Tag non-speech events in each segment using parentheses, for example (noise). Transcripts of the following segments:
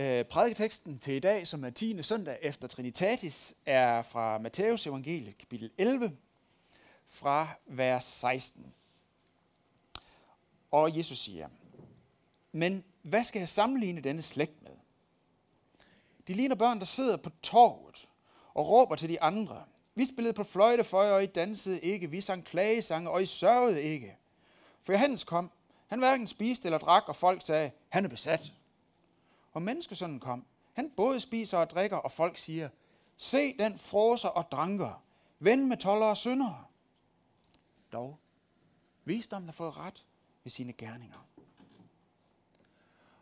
Øh, prædiketeksten til i dag, som er 10. søndag efter Trinitatis, er fra Matthæus evangeliet, kapitel 11, fra vers 16. Og Jesus siger, men hvad skal jeg sammenligne denne slægt med? De ligner børn, der sidder på torvet og råber til de andre. Vi spillede på fløjte for jer, og I dansede ikke. Vi sang klagesange, og I sørgede ikke. For Johannes kom. Han hverken spiste eller drak, og folk sagde, han er besat. Og menneskesønnen kom. Han både spiser og drikker, og folk siger, se den froser og dranker. Ven med toller og syndere. Dog, visdommen har fået ret ved sine gerninger.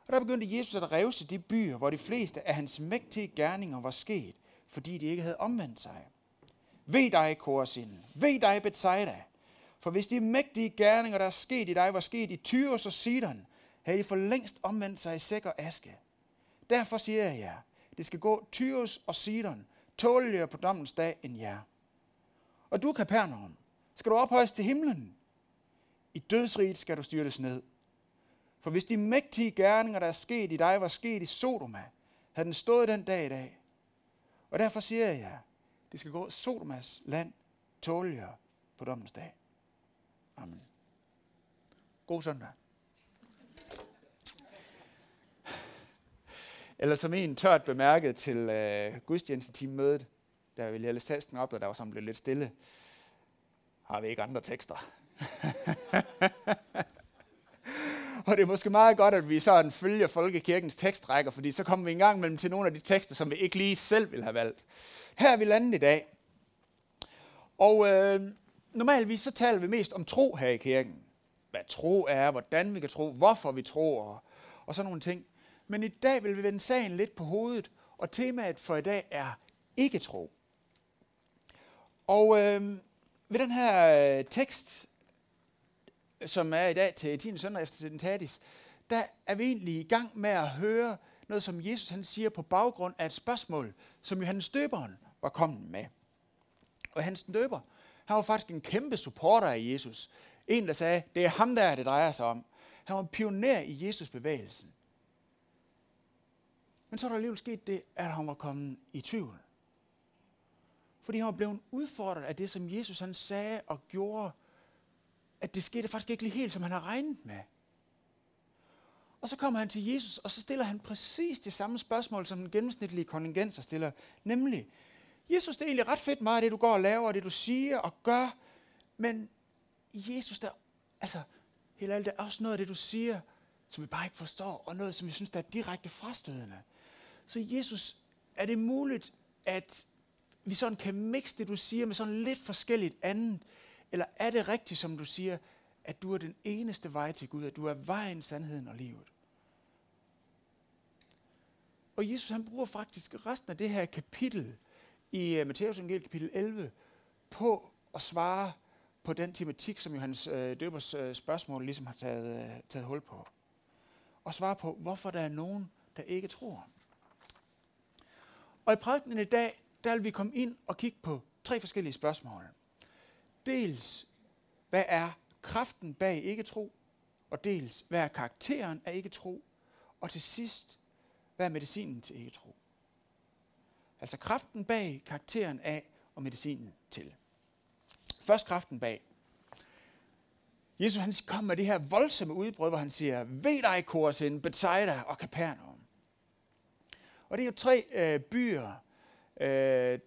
Og der begyndte Jesus at revse de byer, hvor de fleste af hans mægtige gerninger var sket, fordi de ikke havde omvendt sig. Ved dig, Korasin. Ved dig, Bethsaida. For hvis de mægtige gerninger, der er sket i dig, var sket i Tyros og Sidon, havde de for længst omvendt sig i sæk og aske. Derfor siger jeg jer, det skal gå Tyros og Sidon, tåligere på dommens dag end jer. Og du, Kapernaum, skal du ophøjes til himlen. I dødsriget skal du styrtes ned. For hvis de mægtige gerninger, der er sket i dig, var sket i Sodoma, havde den stået den dag i dag. Og derfor siger jeg jer, det skal gå Sodomas land tåligere på dommens dag. Amen. God søndag. Eller som en tørt bemærket til øh, gudstjenesteteam-mødet, der ville jeg læse teksten op, og der var sådan blevet lidt stille. Har vi ikke andre tekster? (laughs) og det er måske meget godt, at vi sådan følger Folkekirkens tekstrækker, fordi så kommer vi en gang mellem til nogle af de tekster, som vi ikke lige selv vil have valgt. Her er vi landet i dag. Og øh, normalvis så taler vi mest om tro her i kirken. Hvad tro er, hvordan vi kan tro, hvorfor vi tror, og, og sådan nogle ting. Men i dag vil vi vende sagen lidt på hovedet, og temaet for i dag er ikke tro. Og øh, ved den her øh, tekst, som er i dag til 10. søndag efter Trinitatis, der er vi egentlig i gang med at høre noget, som Jesus han siger på baggrund af et spørgsmål, som Johannes Døberen var kommet med. Og Hans Døber, han var faktisk en kæmpe supporter af Jesus. En, der sagde, det er ham der, det drejer sig om. Han var en pioner i Jesus-bevægelsen. Men så er der alligevel sket det, at han var kommet i tvivl. Fordi han var blevet udfordret af det, som Jesus han sagde og gjorde, at det skete faktisk ikke lige helt, som han havde regnet med. Og så kommer han til Jesus, og så stiller han præcis det samme spørgsmål, som den gennemsnitlige kontingenser stiller. Nemlig, Jesus, det er egentlig ret fedt meget, det du går og laver, og det du siger og gør, men Jesus, der, altså, helt alt, der er også noget af det, du siger, som vi bare ikke forstår, og noget, som vi synes, der er direkte frastødende. Så Jesus, er det muligt, at vi sådan kan mixe det, du siger, med sådan lidt forskelligt andet? Eller er det rigtigt, som du siger, at du er den eneste vej til Gud, at du er vejen, sandheden og livet? Og Jesus han bruger faktisk resten af det her kapitel i øh, uh, Matthæus evangeliet kapitel 11 på at svare på den tematik, som Johannes øh, Døbers øh, spørgsmål ligesom har taget, øh, taget hul på. Og svare på, hvorfor der er nogen, der ikke tror. Og i prædiken i dag, der vil vi komme ind og kigge på tre forskellige spørgsmål. Dels, hvad er kraften bag ikke tro? Og dels, hvad er karakteren af ikke tro? Og til sidst, hvad er medicinen til ikke tro? Altså kraften bag, karakteren af og medicinen til. Først kraften bag. Jesus han kom med det her voldsomme udbrud, hvor han siger, ved dig, Korsen, Bethsaida og Capernaum. Og det er jo tre øh, byer. Øh,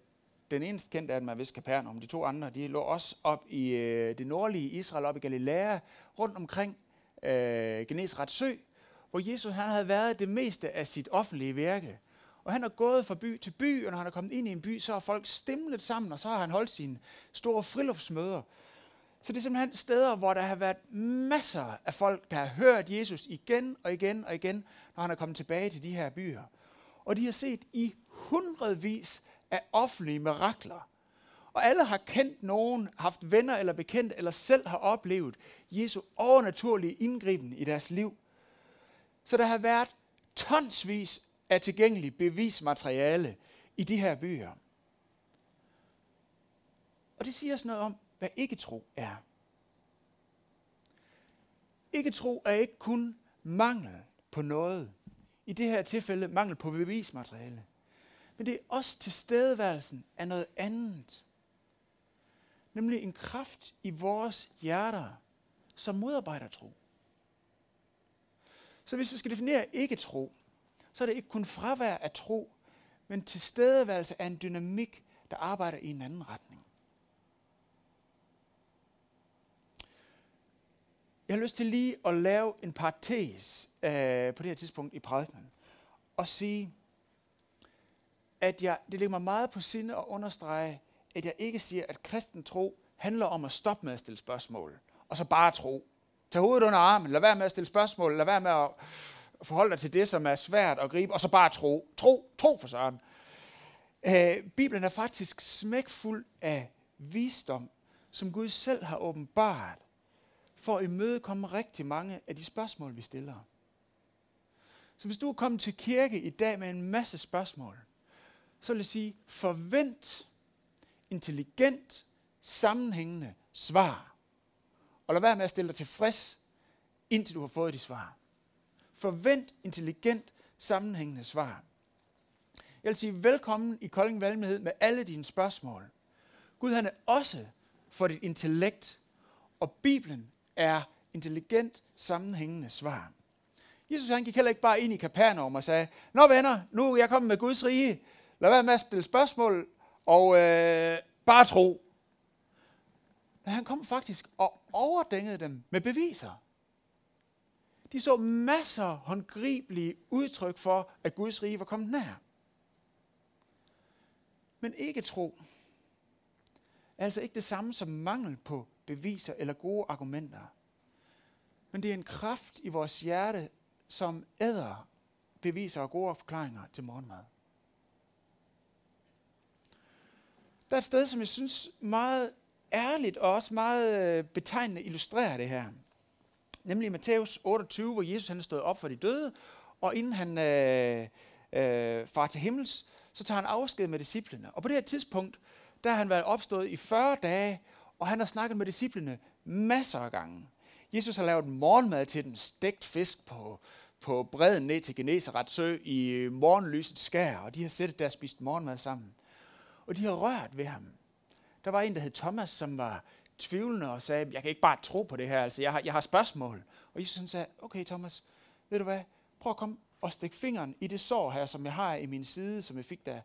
den eneste kendte er, at man vidste Capernaum. De to andre, de lå også op i øh, det nordlige Israel, op i Galilea, rundt omkring øh, Genesrets sø, hvor Jesus han havde været det meste af sit offentlige virke. Og han er gået fra by til by, og når han er kommet ind i en by, så har folk stemlet sammen, og så har han holdt sine store friluftsmøder. Så det er simpelthen steder, hvor der har været masser af folk, der har hørt Jesus igen og igen og igen, når han er kommet tilbage til de her byer. Og de har set i hundredvis af offentlige mirakler. Og alle har kendt nogen, haft venner eller bekendt, eller selv har oplevet Jesu overnaturlige indgriben i deres liv. Så der har været tonsvis af tilgængeligt bevismateriale i de her byer. Og det siger os noget om, hvad ikke tro er. Ikke tro er ikke kun mangel på noget. I det her tilfælde mangel på bevismateriale. Men det er også tilstedeværelsen af noget andet. Nemlig en kraft i vores hjerter, som modarbejder tro. Så hvis vi skal definere ikke tro, så er det ikke kun fravær af tro, men tilstedeværelse af en dynamik, der arbejder i en anden retning. Jeg har lyst til lige at lave en parentes øh, på det her tidspunkt i prædikenen, og sige, at jeg, det ligger mig meget på sinde at understrege, at jeg ikke siger, at kristen tro handler om at stoppe med at stille spørgsmål, og så bare tro. Tag hovedet under armen, lad være med at stille spørgsmål, lad være med at forholde dig til det, som er svært at gribe, og så bare tro. Tro, tro for søren. Øh, Bibelen er faktisk smækfuld af visdom, som Gud selv har åbenbart, for at imødekomme rigtig mange af de spørgsmål, vi stiller. Så hvis du er kommet til kirke i dag med en masse spørgsmål, så vil jeg sige, forvent intelligent, sammenhængende svar. Og lad være med at stille dig tilfreds, indtil du har fået de svar. Forvent intelligent, sammenhængende svar. Jeg vil sige velkommen i Kolding Valgmenighed med alle dine spørgsmål. Gud han er også for dit intellekt, og Bibelen er intelligent, sammenhængende svar. Jesus han gik heller ikke bare ind i Kapernaum og sagde, Nå venner, nu er jeg kommet med Guds rige. Lad være med at stille spørgsmål, og øh, bare tro. Men han kom faktisk og overdængede dem med beviser. De så masser af håndgribelige udtryk for, at Guds rige var kommet nær. Men ikke tro er altså ikke det samme som mangel på beviser eller gode argumenter. Men det er en kraft i vores hjerte, som æder beviser og gode forklaringer til morgenmad. Der er et sted, som jeg synes meget ærligt og også meget øh, betegnende illustrerer det her. Nemlig i Matthæus 28, hvor Jesus han er stået op for de døde, og inden han øh, øh, far til himmels, så tager han afsked med disciplene. Og på det her tidspunkt, der har han været opstået i 40 dage, og han har snakket med disciplene masser af gange. Jesus har lavet morgenmad til den, stegt fisk på, på bredden ned til Genesaret sø i øh, morgenlyset skær, og de har sættet der og spist morgenmad sammen. Og de har rørt ved ham. Der var en, der hed Thomas, som var tvivlende og sagde, jeg kan ikke bare tro på det her, altså jeg har, jeg har spørgsmål. Og Jesus sagde, okay Thomas, ved du hvad, prøv at komme og stikke fingeren i det sår her, som jeg har i min side, som jeg fik, da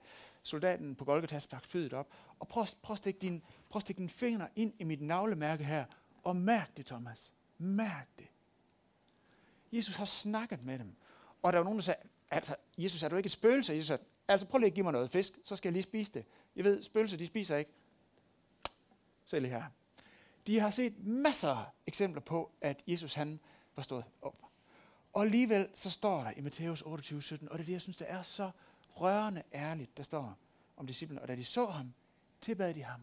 soldaten på Golgata stak spydet op. Og prøv, prøv, at stikke din, prøv at stikke din finger ind i mit navlemærke her, og mærk det, Thomas. Mærk det. Jesus har snakket med dem. Og der var nogen, der sagde, altså, Jesus, er du ikke et spøgelse? Jesus sagde, altså prøv lige at give mig noget fisk, så skal jeg lige spise det. Jeg ved, spøgelser, de spiser ikke. Se lige her. De har set masser af eksempler på, at Jesus han var stået op. Og alligevel så står der i Matthæus 28, 17, og det er det, jeg synes, der er så rørende ærligt, der står om disciplen. Og da de så ham, tilbad de ham.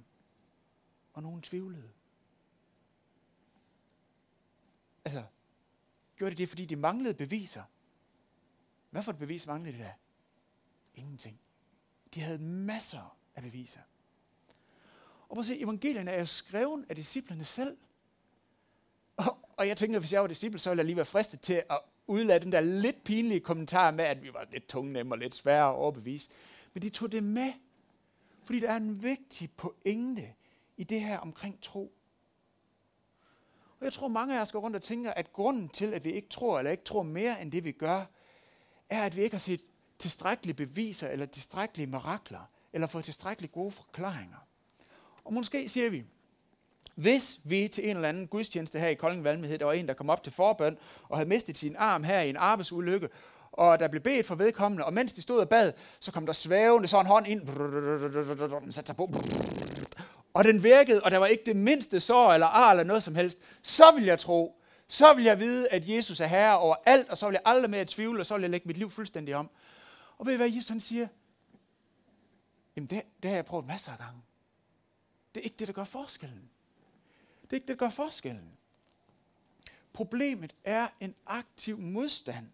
Og nogen tvivlede. Altså, gjorde de det, fordi de manglede beviser? Hvad for et bevis manglede de da? Ingenting. De havde masser af beviser. Og prøv at se, evangelierne er jo skrevet af disciplerne selv. Og, og jeg tænker, hvis jeg var disciple, så ville jeg lige være fristet til at udlade den der lidt pinlige kommentar med, at vi var lidt tunge og lidt svære at overbevise. Men de tog det med, fordi der er en vigtig pointe i det her omkring tro. Og jeg tror, mange af os går rundt og tænker, at grunden til, at vi ikke tror, eller ikke tror mere end det, vi gør, er, at vi ikke har set tilstrækkelige beviser, eller tilstrækkelige mirakler, eller fået tilstrækkeligt gode forklaringer. Og måske siger vi, hvis vi til en eller anden gudstjeneste her i Kolding Valmighed, der var en, der kom op til forbøn og havde mistet sin arm her i en arbejdsulykke, og der blev bedt for vedkommende, og mens de stod og bad, så kom der svævende så en hånd ind, den satte sig på, og den virkede, og der var ikke det mindste sår eller ar eller noget som helst, så vil jeg tro, så vil jeg vide, at Jesus er herre over alt, og så vil jeg aldrig mere tvivle, og så vil jeg lægge mit liv fuldstændig om. Og ved I hvad Jesus han siger? Jamen det, det har jeg prøvet masser af gange. Det er ikke det, der gør forskellen. Det er ikke det, der gør forskellen. Problemet er en aktiv modstand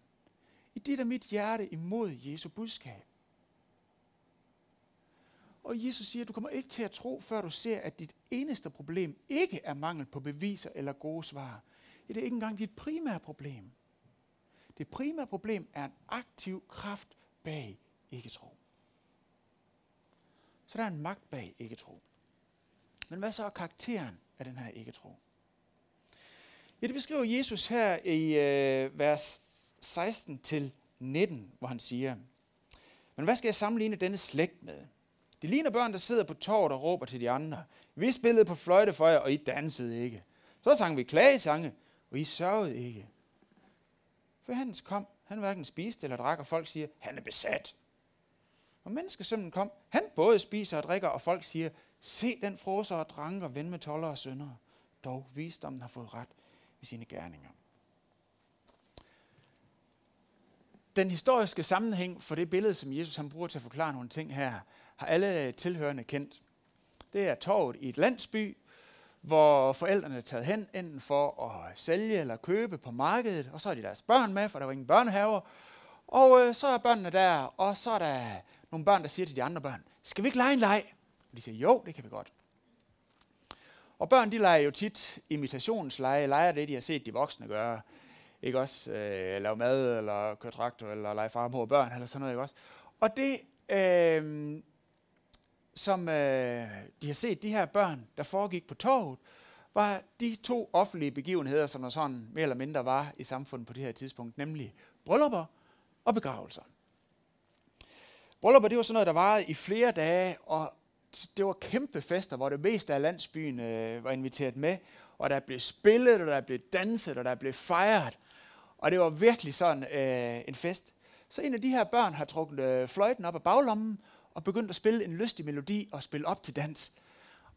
i dit og mit hjerte imod Jesu budskab. Og Jesus siger, at du kommer ikke til at tro, før du ser, at dit eneste problem ikke er mangel på beviser eller gode svar. Det er ikke engang dit primære problem. Det primære problem er en aktiv kraft bag ikke-tro. Så der er en magt bag ikke-tro. Men hvad så er karakteren af den her ikke-tro? Ja, det beskriver Jesus her i øh, vers 16 til 19, hvor han siger, Men hvad skal jeg sammenligne denne slægt med? De ligner børn, der sidder på torvet og råber til de andre. Vi spillede på fløjte for jer, og I dansede ikke. Så sang vi klagesange, og I sørgede ikke. For Hans kom, han hverken spiste eller drak, og folk siger, han er besat. Og menneskesømmen kom, han både spiser og drikker, og folk siger, se den froser og dranker ven med toller og sønder. Dog visdommen har fået ret i sine gerninger. Den historiske sammenhæng for det billede, som Jesus han bruger til at forklare nogle ting her, har alle tilhørende kendt. Det er torvet i et landsby, hvor forældrene er taget hen, enten for at sælge eller købe på markedet, og så er de deres børn med, for der var ingen børnehaver. Og øh, så er børnene der, og så er der nogle børn, der siger til de andre børn, skal vi ikke lege en leg? Og de siger, jo, det kan vi godt. Og børn, de leger jo tit imitationsleje, leger det, de har set de voksne gøre. Ikke også øh, lave mad, eller køre traktor, eller lege far, mor og børn, eller sådan noget, ikke også? Og det, øh, som øh, de har set, de her børn, der foregik på torvet, var de to offentlige begivenheder, som der sådan mere eller mindre var i samfundet på det her tidspunkt, nemlig bryllupper og begravelser. Bryllupper, det var sådan noget, der varede i flere dage, og det var kæmpe fester, hvor det meste af landsbyen øh, var inviteret med, og der blev spillet, og der blev danset, og der blev fejret. Og det var virkelig sådan øh, en fest. Så en af de her børn har trukket øh, fløjten op af baglommen, og begyndte at spille en lystig melodi og spille op til dans.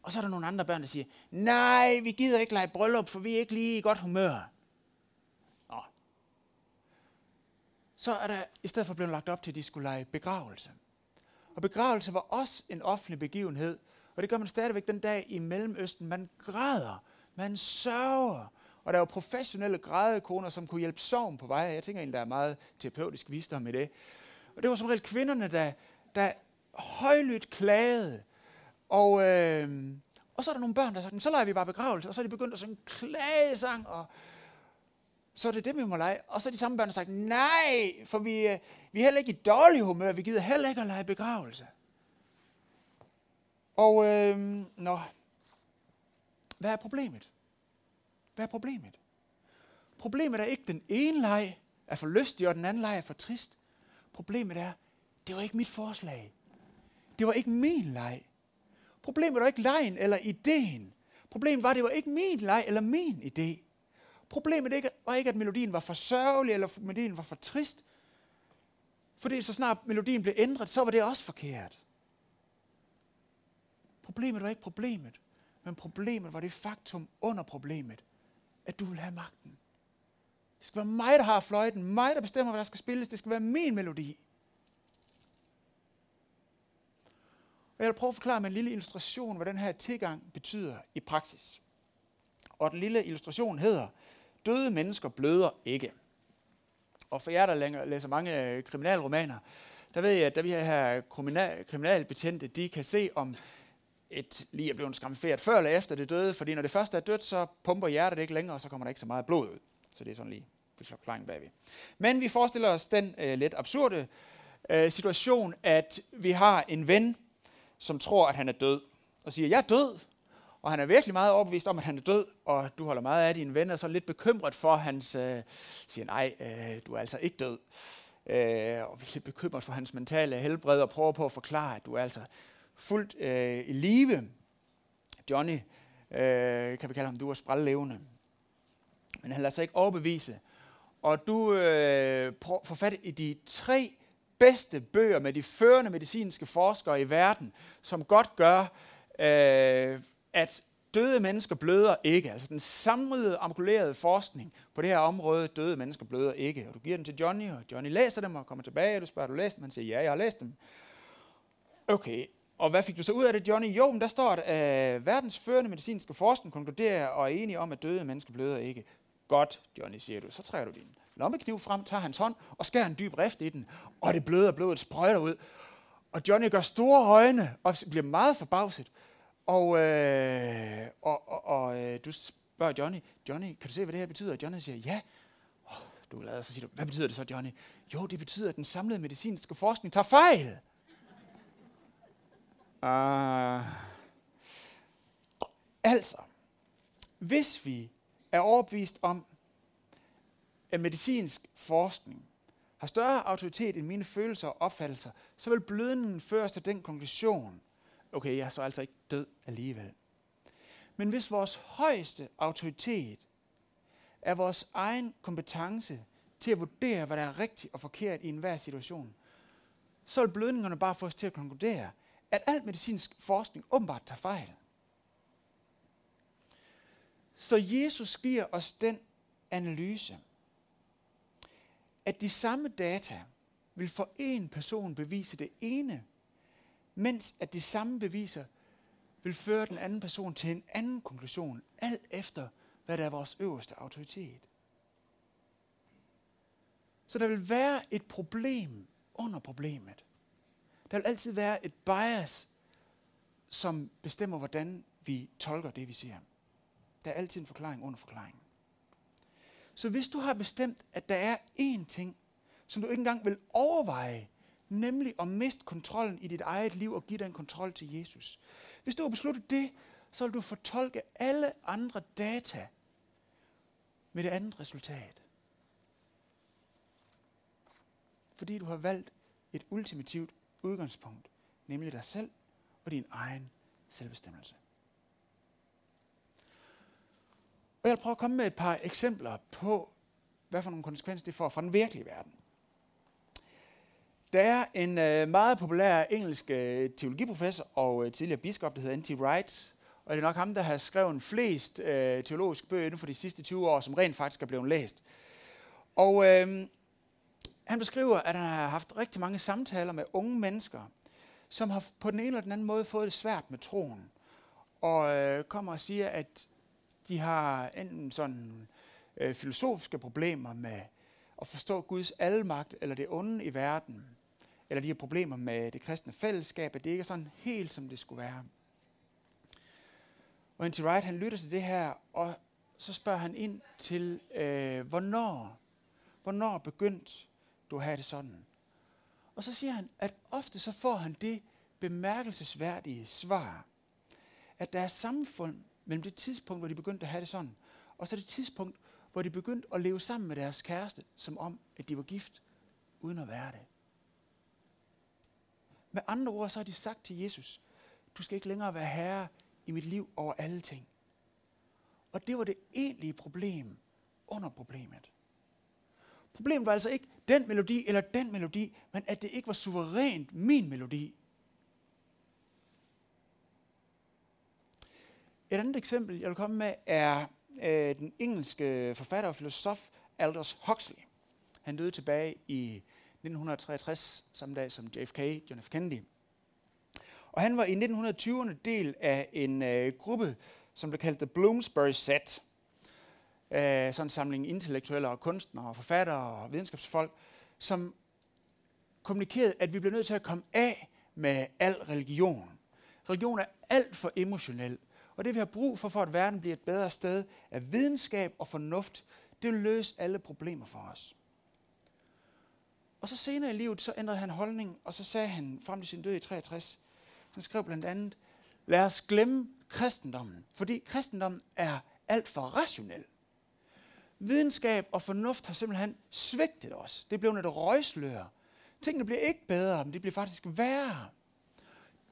Og så er der nogle andre børn, der siger, nej, vi gider ikke lege bryllup, for vi er ikke lige i godt humør. Nå. Så er der i stedet for blevet lagt op til, at de skulle lege begravelse. Og begravelse var også en offentlig begivenhed, og det gør man stadigvæk den dag i Mellemøsten. Man græder, man sørger, og der var professionelle grædekoner, som kunne hjælpe sorgen på vej. Jeg tænker egentlig, der er meget terapeutisk visdom i det. Og det var som regel kvinderne, der, der højlydt klagede. Og, øh, og så er der nogle børn, der sagde, så leger vi bare begravelse. Og så er de begyndt at synge klagesang, og så er det det, vi må lege. Og så er de samme børn, der sagt, nej, for vi, øh, vi er heller ikke i dårlig humør, vi gider heller ikke at lege begravelse. Og øh, nå, hvad er problemet? Hvad er problemet? Problemet er ikke den ene leg er for lystig, og den anden leg er for trist. Problemet er, det var ikke mit forslag. Det var ikke min leg. Problemet var ikke lejen eller ideen. Problemet var, at det var ikke min leg eller min idé. Problemet var ikke, at melodien var for sørgelig, eller melodien var for trist. Fordi så snart melodien blev ændret, så var det også forkert. Problemet var ikke problemet, men problemet var det faktum under problemet, at du vil have magten. Det skal være mig, der har fløjten, mig, der bestemmer, hvad der skal spilles. Det skal være min melodi. Jeg vil prøve at forklare med en lille illustration, hvad den her tilgang betyder i praksis. Og den lille illustration hedder, døde mennesker bløder ikke. Og for jer, der læser mange øh, kriminalromaner, der ved jeg, at der vi her kriminal, kriminalbetjente, de kan se, om et lige er blevet skamferet før eller efter det døde, fordi når det første er dødt, så pumper hjertet ikke længere, og så kommer der ikke så meget blod ud. Så det er sådan lige forklaring bagved. Men vi forestiller os den øh, lidt absurde øh, situation, at vi har en ven, som tror, at han er død, og siger, jeg er død, og han er virkelig meget overbevist om, at han er død, og du holder meget af dine venner, og så er lidt bekymret for hans, øh, siger, nej, øh, du er altså ikke død. Øh, og vi er lidt bekymret for hans mentale helbred, og prøver på at forklare, at du er altså fuldt øh, i live. Johnny, øh, kan vi kalde ham, du er sprællevende. Men han lader sig ikke overbevise. Og du øh, får fat i de tre bedste bøger med de førende medicinske forskere i verden, som godt gør, øh, at døde mennesker bløder ikke. Altså den samlede, ambulerede forskning på det her område, døde mennesker bløder ikke. Og du giver dem til Johnny, og Johnny læser dem og kommer tilbage, og du spørger, du læst dem? Han siger, ja, jeg har læst dem. Okay, og hvad fik du så ud af det, Johnny? Jo, men der står, at øh, verdens førende medicinske forskning konkluderer og er enige om, at døde mennesker bløder ikke. Godt, Johnny, siger du. Så trækker du din lommekniv frem, tager hans hånd og skærer en dyb rift i den, og det bløder, blodet sprøjter ud. Og Johnny gør store øjne og bliver meget forbavset. Og, øh, og, og, og øh, du spørger Johnny, Johnny, kan du se, hvad det her betyder? Og Johnny siger, ja, oh, Du er glad, så siger du, hvad betyder det så, Johnny? Jo, det betyder, at den samlede medicinske forskning tager fejl. Uh, altså, hvis vi er overbevist om, at medicinsk forskning har større autoritet end mine følelser og opfattelser, så vil blødningen føre til den konklusion, okay, jeg er så altså ikke død alligevel. Men hvis vores højeste autoritet er vores egen kompetence til at vurdere, hvad der er rigtigt og forkert i enhver situation, så vil blødningerne bare få os til at konkludere, at al medicinsk forskning åbenbart tager fejl. Så Jesus giver os den analyse, at de samme data vil for en person bevise det ene, mens at de samme beviser vil føre den anden person til en anden konklusion, alt efter hvad der er vores øverste autoritet. Så der vil være et problem under problemet. Der vil altid være et bias, som bestemmer, hvordan vi tolker det, vi ser. Der er altid en forklaring under forklaringen. Så hvis du har bestemt, at der er én ting, som du ikke engang vil overveje, nemlig at miste kontrollen i dit eget liv og give den kontrol til Jesus. Hvis du har besluttet det, så vil du fortolke alle andre data med det andet resultat. Fordi du har valgt et ultimativt udgangspunkt, nemlig dig selv og din egen selvbestemmelse. Og jeg vil prøve at komme med et par eksempler på, hvad for nogle konsekvenser det får fra den virkelige verden. Der er en øh, meget populær engelsk øh, teologiprofessor og øh, tidligere biskop, der hedder N.T. Wright, og det er nok ham, der har skrevet flest øh, teologiske bøger inden for de sidste 20 år, som rent faktisk er blevet læst. Og øh, han beskriver, at han har haft rigtig mange samtaler med unge mennesker, som har på den ene eller den anden måde fået det svært med troen. Og øh, kommer og siger, at de har enten sådan øh, filosofiske problemer med at forstå Guds almagt eller det onde i verden, eller de har problemer med det kristne fællesskab, at det ikke er sådan helt, som det skulle være. Og N.T. Wright, han lytter til det her, og så spørger han ind til, øh, hvornår, hvornår begyndte du at have det sådan? Og så siger han, at ofte så får han det bemærkelsesværdige svar, at der er samfund mellem det tidspunkt, hvor de begyndte at have det sådan, og så det tidspunkt, hvor de begyndte at leve sammen med deres kæreste, som om, at de var gift, uden at være det. Med andre ord, så har de sagt til Jesus, du skal ikke længere være herre i mit liv over alle ting. Og det var det egentlige problem under problemet. Problemet var altså ikke den melodi eller den melodi, men at det ikke var suverænt min melodi. Et andet eksempel, jeg vil komme med, er øh, den engelske forfatter og filosof Aldous Huxley. Han døde tilbage i 1963, samme dag som JFK, John F. Kennedy. Og han var i 1920'erne del af en øh, gruppe, som blev kaldt The Bloomsbury Set. Øh, sådan en samling intellektuelle og kunstnere og forfattere og videnskabsfolk, som kommunikerede, at vi bliver nødt til at komme af med al religion. Religion er alt for emotionel. Og det vi har brug for, for at verden bliver et bedre sted, er videnskab og fornuft. Det vil løse alle problemer for os. Og så senere i livet, så ændrede han holdning, og så sagde han frem til sin død i 63, han skrev blandt andet, lad os glemme kristendommen, fordi kristendommen er alt for rationel. Videnskab og fornuft har simpelthen svigtet os. Det blev et røgslør. Tingene bliver ikke bedre, men de bliver faktisk værre.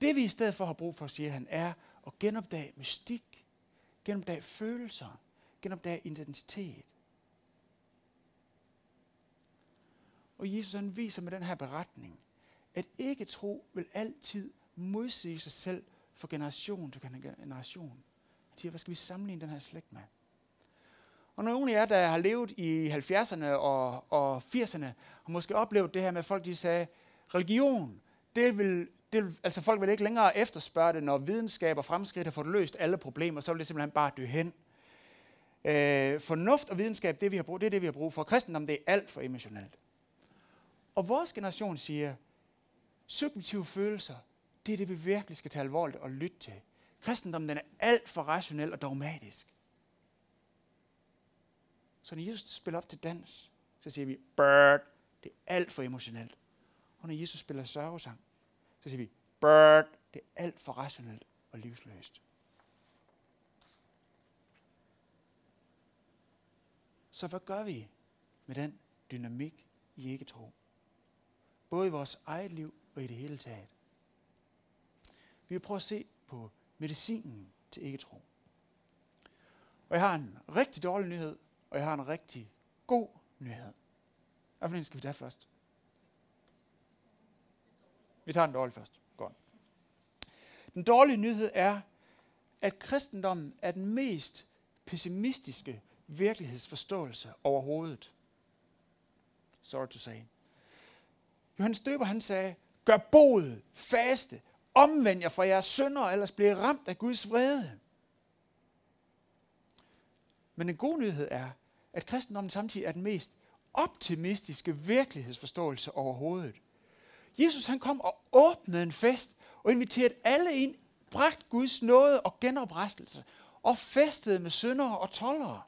Det vi i stedet for har brug for, siger han, er og genopdage mystik, genopdage følelser, genopdage identitet. Og Jesus han viser med den her beretning, at ikke tro vil altid modsige sig selv fra generation til generation. Han siger, hvad skal vi sammenligne den her slægt med? Og nogle af jer, der har levet i 70'erne og, og 80'erne, har måske oplevet det her med, at folk de sagde, religion, det vil, det altså folk vil ikke længere efterspørge det, når videnskab og fremskridt har fået løst alle problemer, så vil det simpelthen bare dø hen. Øh, fornuft og videnskab, det, vi har brug, det er det, vi har brug for. Kristendom, det er alt for emotionelt. Og vores generation siger, subjektive følelser, det er det, vi virkelig skal tage alvorligt og lytte til. Kristendommen den er alt for rationel og dogmatisk. Så når Jesus spiller op til dans, så siger vi, bird, det er alt for emotionelt. Og når Jesus spiller sørgesang, så siger vi, bird, det er alt for rationelt og livsløst. Så hvad gør vi med den dynamik i ikke tro? Både i vores eget liv og i det hele taget. Vi vil prøve at se på medicinen til ikke tro. Og jeg har en rigtig dårlig nyhed, og jeg har en rigtig god nyhed. Hvad for en skal vi tage først? Vi tager den dårlige først. Godt. Den dårlige nyhed er, at kristendommen er den mest pessimistiske virkelighedsforståelse overhovedet. Sorry to say. Johannes Døber han sagde, gør bod, faste, omvend jer fra jeres synder, ellers bliver ramt af Guds vrede. Men den gode nyhed er, at kristendommen samtidig er den mest optimistiske virkelighedsforståelse overhovedet. Jesus han kom og åbnede en fest og inviterede alle ind, bragt Guds nåde og genoprettelse og festede med syndere og tollere.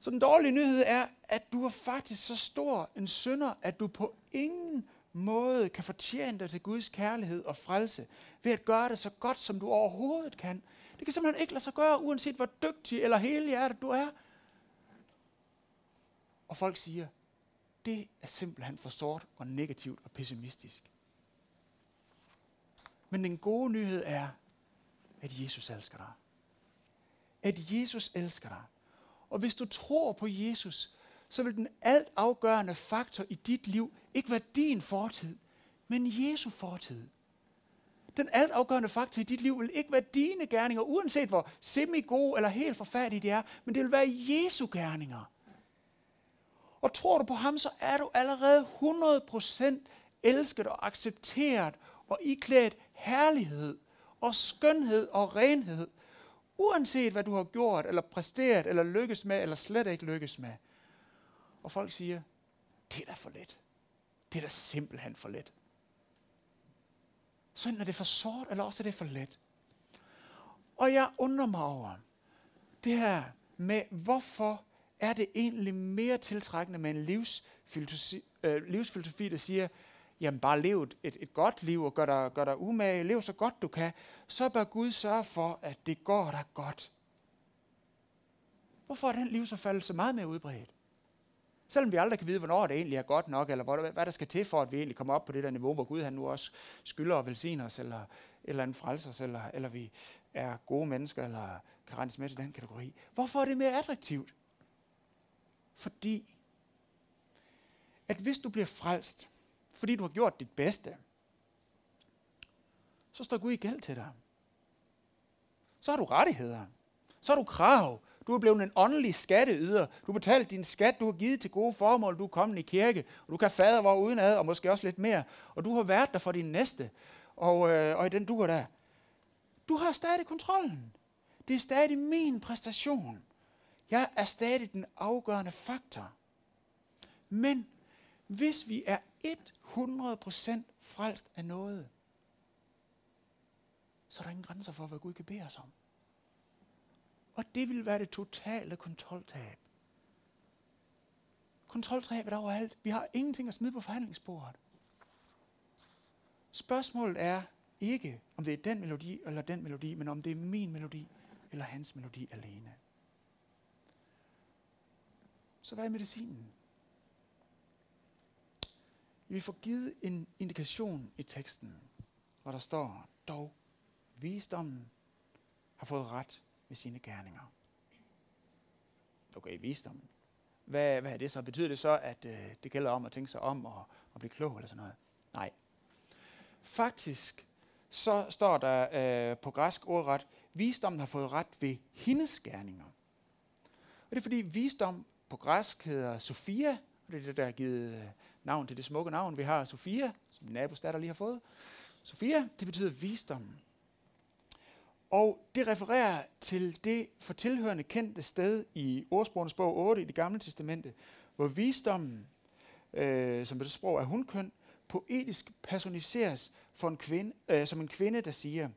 Så den dårlige nyhed er, at du er faktisk så stor en synder, at du på ingen måde kan fortjene dig til Guds kærlighed og frelse ved at gøre det så godt, som du overhovedet kan. Det kan simpelthen ikke lade sig gøre, uanset hvor dygtig eller helhjertet du er. Og folk siger, det er simpelthen for stort og negativt og pessimistisk. Men den gode nyhed er, at Jesus elsker dig. At Jesus elsker dig. Og hvis du tror på Jesus, så vil den alt afgørende faktor i dit liv ikke være din fortid, men Jesu fortid. Den alt afgørende faktor i dit liv vil ikke være dine gerninger, uanset hvor semi-gode eller helt forfærdelige de er, men det vil være Jesu gerninger. Og tror du på ham, så er du allerede 100% elsket og accepteret og iklædt herlighed og skønhed og renhed. Uanset hvad du har gjort, eller præsteret, eller lykkes med, eller slet ikke lykkes med. Og folk siger, det er da for let. Det er da simpelthen for let. Så er det for sort, eller også er det for let. Og jeg undrer mig over det her med, hvorfor er det egentlig mere tiltrækkende med en livsfilosofi, øh, livsfilosofi der siger, jamen bare lev et, et godt liv og gør dig, gør dig umage, lev så godt du kan, så bør Gud sørge for, at det går dig godt. Hvorfor er den livsopfattelse meget mere udbredt? Selvom vi aldrig kan vide, hvornår det egentlig er godt nok, eller hvad der skal til for, at vi egentlig kommer op på det der niveau, hvor Gud han nu også skylder og velsigner os, eller, eller en frelser os, eller, eller vi er gode mennesker, eller kan regnes med til den kategori. Hvorfor er det mere attraktivt? Fordi, at hvis du bliver frelst, fordi du har gjort dit bedste, så står Gud i gæld til dig. Så har du rettigheder. Så har du krav. Du er blevet en åndelig skatteyder. Du har betalt din skat, du har givet til gode formål, du er kommet i kirke, og du kan fader uden udenad, og måske også lidt mere. Og du har været der for din næste, og, øh, og i den du er der. Du har stadig kontrollen. Det er stadig min præstation. Jeg er stadig den afgørende faktor. Men hvis vi er 100% frelst af noget, så er der ingen grænser for, hvad Gud kan bede os om. Og det vil være det totale kontroltab. Kontroltabet overalt. Vi har ingenting at smide på forhandlingsbordet. Spørgsmålet er ikke, om det er den melodi eller den melodi, men om det er min melodi eller hans melodi alene. Så hvad er medicinen? Vi får givet en indikation i teksten, hvor der står, dog visdommen har fået ret med sine gerninger. Okay, visdommen. Hvad, hvad er det så? Betyder det så, at øh, det gælder om at tænke sig om og, og blive klog eller sådan noget? Nej. Faktisk så står der øh, på græsk ordret, visdommen har fået ret ved hendes gerninger. Og det er fordi visdom på græsk hedder Sofia, og det er det, der har givet øh, navn til det smukke navn, vi har, Sofia, som min nabostatter lige har fået. Sofia, det betyder visdom. Og det refererer til det for tilhørende kendte sted i ordsprogenes bog 8 i det gamle testamente, hvor visdommen, øh, som det sprog er hundkøn, poetisk personiseres for en kvinde, øh, som en kvinde, der siger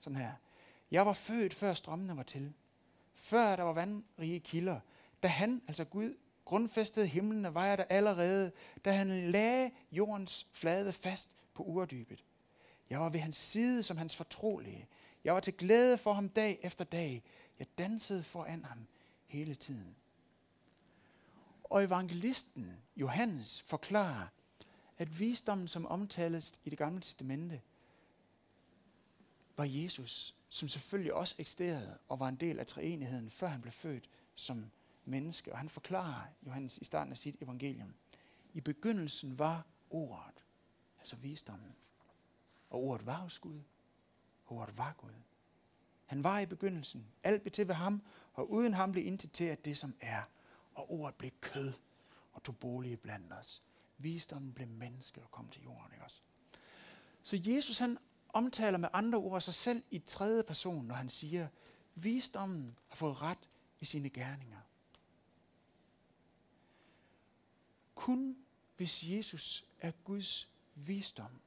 sådan her. Jeg var født, før strømmene var til. Før der var vandrige kilder. Da han, altså Gud, grundfæstede himlen var jeg der allerede, da han lagde jordens flade fast på urdybet. Jeg var ved hans side som hans fortrolige. Jeg var til glæde for ham dag efter dag. Jeg dansede foran ham hele tiden. Og evangelisten Johannes forklarer, at visdommen, som omtales i det gamle testamente, var Jesus, som selvfølgelig også eksisterede og var en del af treenigheden, før han blev født som menneske. Og han forklarer, Johannes, i starten af sit evangelium, i begyndelsen var ordet, altså visdommen. Og ordet var hos Gud. Ordet var Gud. Han var i begyndelsen. Alt blev til ved ham, og uden ham blev intet til at det, som er. Og ordet blev kød og tog bolig blandt os. Visdommen blev menneske og kom til jorden. Ikke også? Så Jesus han omtaler med andre ord sig selv i tredje person, når han siger, visdommen har fået ret i sine gerninger. Kun hvis Jesus er Guds visdom,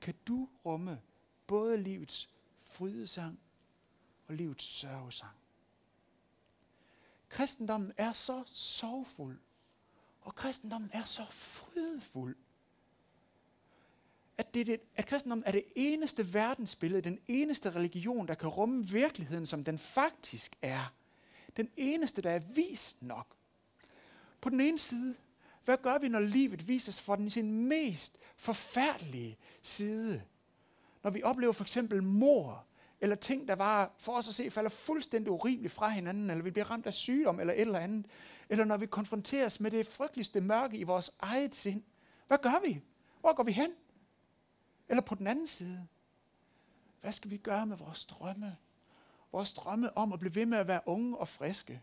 kan du rumme både livets frydesang og livets sørgesang. Kristendommen er så sorgfuld, og kristendommen er så frydefuld, at, det, det, at kristendommen er det eneste verdensbillede, den eneste religion, der kan rumme virkeligheden, som den faktisk er. Den eneste, der er vis nok. På den ene side, hvad gør vi, når livet vises for den sin mest forfærdelige side? Når vi oplever for eksempel mor, eller ting, der var for os at se falder fuldstændig urimeligt fra hinanden, eller vi bliver ramt af sygdom eller et eller andet, eller når vi konfronteres med det frygteligste mørke i vores eget sind. Hvad gør vi? Hvor går vi hen? Eller på den anden side, hvad skal vi gøre med vores drømme? Vores drømme om at blive ved med at være unge og friske.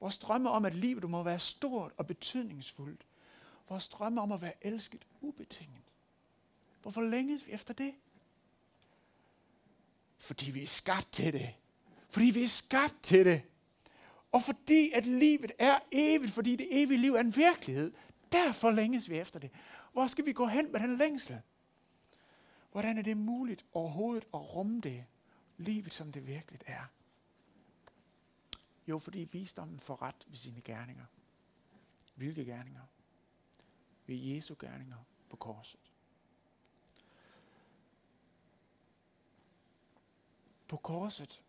Vores drømme om, at livet må være stort og betydningsfuldt. Vores drømme om at være elsket ubetinget. Hvorfor længes vi efter det? Fordi vi er skabt til det. Fordi vi er skabt til det. Og fordi at livet er evigt, fordi det evige liv er en virkelighed, derfor længes vi efter det. Hvor skal vi gå hen med den længsel? Hvordan er det muligt overhovedet at rumme det, livet som det virkelig er? Jo, fordi visdommen får ret ved sine gerninger. Hvilke gerninger? Ved Jesu gerninger på korset. På korset,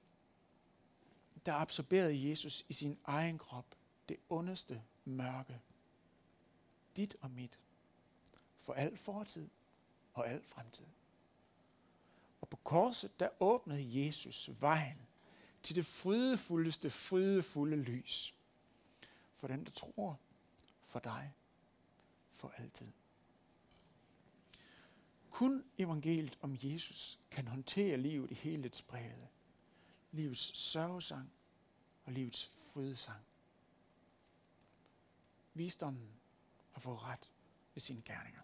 der absorberede Jesus i sin egen krop det ondeste mørke. Dit og mit. For al fortid og al fremtid. Og på korset, der åbnede Jesus vejen til det frydefuldeste, frydefulde lys. For den, der tror, for dig, for altid. Kun evangeliet om Jesus kan håndtere livet i hele dets bredde. Livets sørgesang og livets frydesang. Visdommen har fået ret ved sine gerninger.